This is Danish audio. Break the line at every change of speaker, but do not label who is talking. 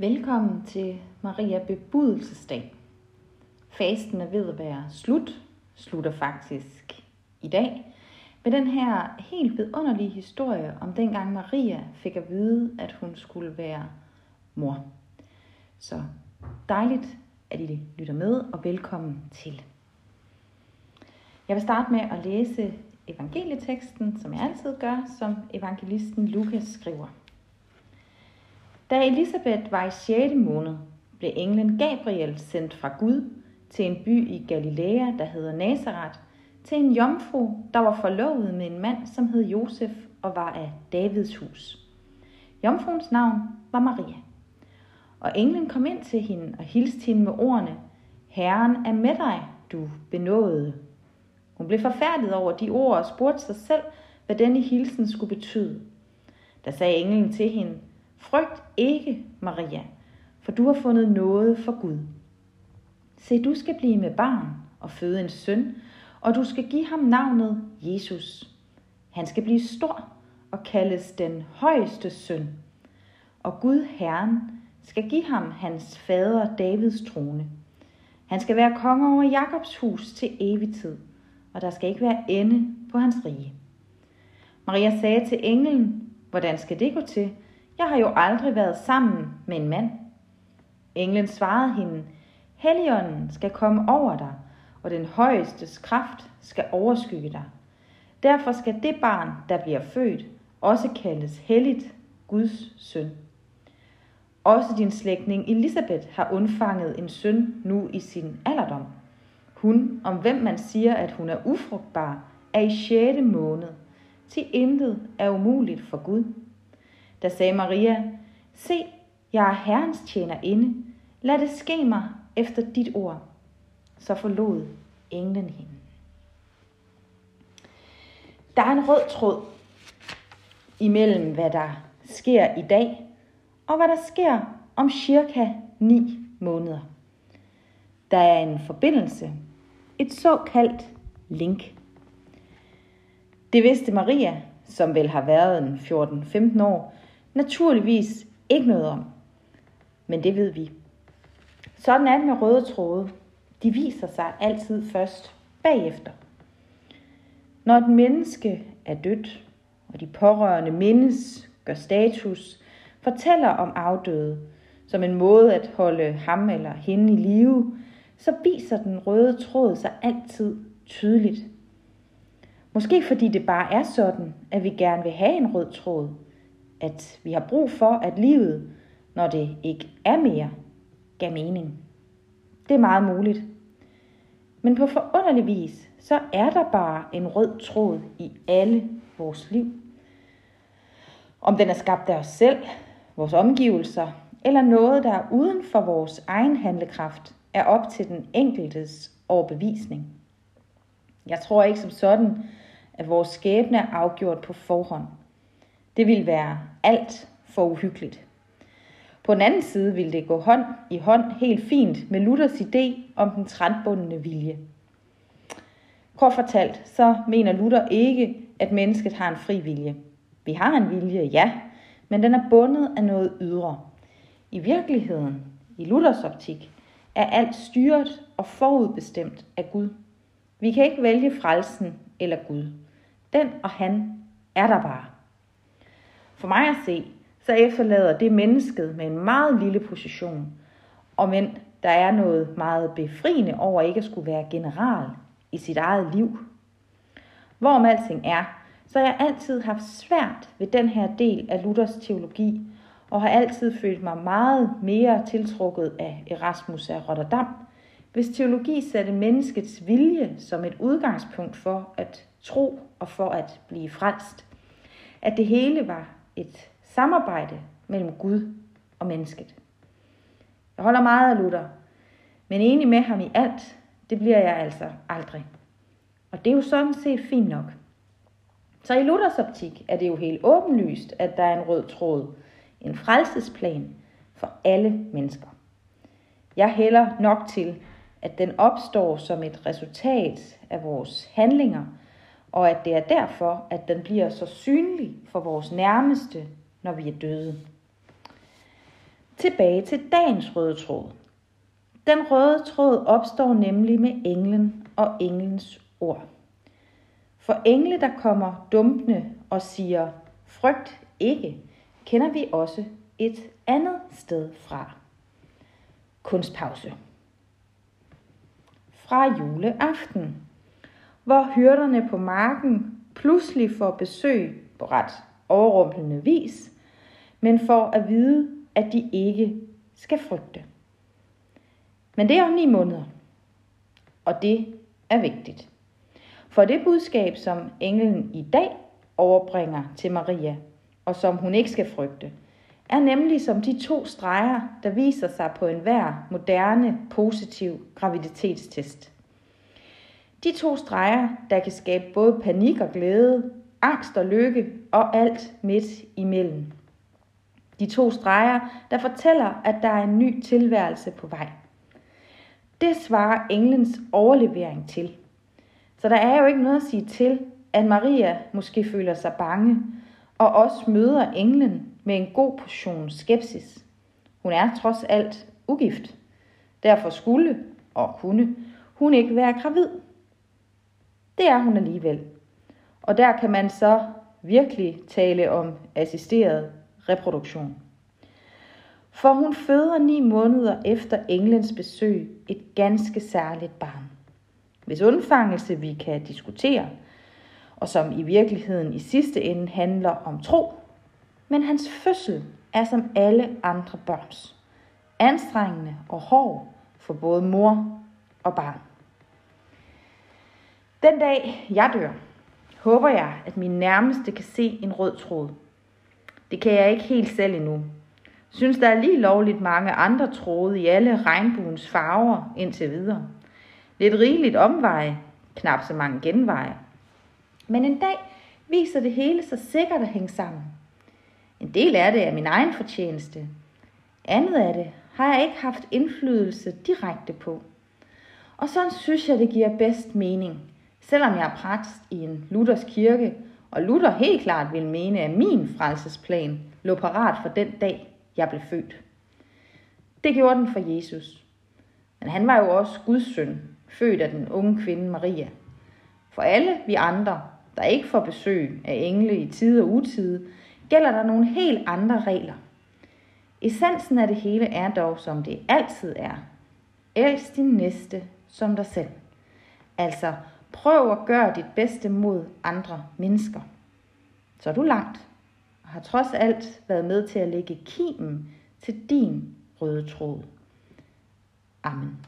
Velkommen til Maria Bebudelsesdag. Fasten er ved at være slut, slutter faktisk i dag, med den her helt vidunderlige historie om dengang Maria fik at vide, at hun skulle være mor. Så dejligt, at I lytter med, og velkommen til. Jeg vil starte med at læse evangelieteksten, som jeg altid gør, som evangelisten Lukas skriver. Da Elisabeth var i 6. måned, blev englen Gabriel sendt fra Gud til en by i Galilea, der hedder Nazareth, til en jomfru, der var forlovet med en mand, som hed Josef og var af Davids hus. Jomfruens navn var Maria. Og englen kom ind til hende og hilste hende med ordene, Herren er med dig, du benåede. Hun blev forfærdet over de ord og spurgte sig selv, hvad denne hilsen skulle betyde. Da sagde englen til hende, Frygt ikke, Maria, for du har fundet noget for Gud. Se, du skal blive med barn og føde en søn, og du skal give ham navnet Jesus. Han skal blive stor og kaldes den højeste søn. Og Gud Herren skal give ham hans fader Davids trone. Han skal være konge over Jakobs hus til evig tid, og der skal ikke være ende på hans rige. Maria sagde til englen, hvordan skal det gå til? Jeg har jo aldrig været sammen med en mand. Englen svarede hende, Helligånden skal komme over dig, og den højestes kraft skal overskygge dig. Derfor skal det barn, der bliver født, også kaldes helligt Guds søn. Også din slægtning Elisabeth har undfanget en søn nu i sin alderdom. Hun, om hvem man siger, at hun er ufrugtbar, er i 6. måned. Til intet er umuligt for Gud. Da sagde Maria, se, jeg er Herrens tjenerinde. Lad det ske mig efter dit ord. Så forlod englen hende. Der er en rød tråd imellem, hvad der sker i dag, og hvad der sker om cirka 9 måneder. Der er en forbindelse, et såkaldt link. Det vidste Maria, som vel har været en 14-15 år, naturligvis ikke noget om. Men det ved vi. Sådan er det med røde tråde. De viser sig altid først bagefter. Når et menneske er dødt, og de pårørende mindes, gør status, fortæller om afdøde, som en måde at holde ham eller hende i live, så viser den røde tråd sig altid tydeligt. Måske fordi det bare er sådan, at vi gerne vil have en rød tråd, at vi har brug for, at livet, når det ikke er mere, gav mening. Det er meget muligt. Men på forunderlig vis, så er der bare en rød tråd i alle vores liv. Om den er skabt af os selv, vores omgivelser, eller noget, der er uden for vores egen handlekraft, er op til den enkeltes overbevisning. Jeg tror ikke som sådan, at vores skæbne er afgjort på forhånd. Det ville være alt for uhyggeligt. På den anden side ville det gå hånd i hånd helt fint med Luthers idé om den trendbundne vilje. Kort fortalt, så mener Luther ikke, at mennesket har en fri vilje. Vi har en vilje, ja, men den er bundet af noget ydre. I virkeligheden, i Luthers optik, er alt styret og forudbestemt af Gud. Vi kan ikke vælge frelsen eller Gud. Den og han er der bare. For mig at se, så efterlader det mennesket med en meget lille position, og men der er noget meget befriende over ikke at skulle være general i sit eget liv. Hvorom alting er, så har jeg altid haft svært ved den her del af Luthers teologi, og har altid følt mig meget mere tiltrukket af Erasmus af Rotterdam, hvis teologi satte menneskets vilje som et udgangspunkt for at tro og for at blive frelst. At det hele var et samarbejde mellem Gud og mennesket. Jeg holder meget af Luther, men enig med ham i alt, det bliver jeg altså aldrig. Og det er jo sådan set fint nok. Så i Luthers optik er det jo helt åbenlyst, at der er en rød tråd, en frelsesplan for alle mennesker. Jeg hælder nok til, at den opstår som et resultat af vores handlinger, og at det er derfor, at den bliver så synlig for vores nærmeste, når vi er døde. tilbage til dagens røde tråd. Den røde tråd opstår nemlig med englen og englens ord. For engle, der kommer dumpende og siger, frygt ikke, kender vi også et andet sted fra. Kunstpause. Fra juleaften, hvor hyrderne på marken pludselig får besøg på ret overrumplende vis, men får at vide, at de ikke skal frygte. Men det er om ni måneder, og det er vigtigt. For det budskab, som englen i dag overbringer til Maria, og som hun ikke skal frygte, er nemlig som de to streger, der viser sig på enhver moderne, positiv graviditetstest. De to streger, der kan skabe både panik og glæde, angst og lykke og alt midt imellem. De to streger, der fortæller, at der er en ny tilværelse på vej. Det svarer englens overlevering til. Så der er jo ikke noget at sige til, at Maria måske føler sig bange, og også møder englen med en god portion skepsis. Hun er trods alt ugift. Derfor skulle og kunne hun ikke være gravid. Det er hun alligevel. Og der kan man så virkelig tale om assisteret reproduktion. For hun føder ni måneder efter englens besøg et ganske særligt barn. Hvis undfangelse vi kan diskutere, og som i virkeligheden i sidste ende handler om tro, men hans fødsel er som alle andre børns. Anstrengende og hård for både mor og barn. Den dag jeg dør, håber jeg, at min nærmeste kan se en rød tråd. Det kan jeg ikke helt selv endnu. Synes der er lige lovligt mange andre tråde i alle regnbuens farver indtil videre. Lidt rigeligt omveje, knap så mange genveje. Men en dag viser det hele sig sikkert at hænge sammen. En del af det er min egen fortjeneste. Andet af det har jeg ikke haft indflydelse direkte på. Og sådan synes jeg, det giver bedst mening, selvom jeg er præst i en Luthers kirke, og Luther helt klart vil mene, at min frelsesplan lå parat for den dag, jeg blev født. Det gjorde den for Jesus. Men han var jo også Guds søn, født af den unge kvinde Maria. For alle vi andre, der ikke får besøg af engle i tid og utide, gælder der nogle helt andre regler. Essensen af det hele er dog, som det altid er. Elsk din næste som dig selv. Altså, prøv at gøre dit bedste mod andre mennesker. Så er du langt, og har trods alt været med til at lægge kimen til din røde tråd. Amen.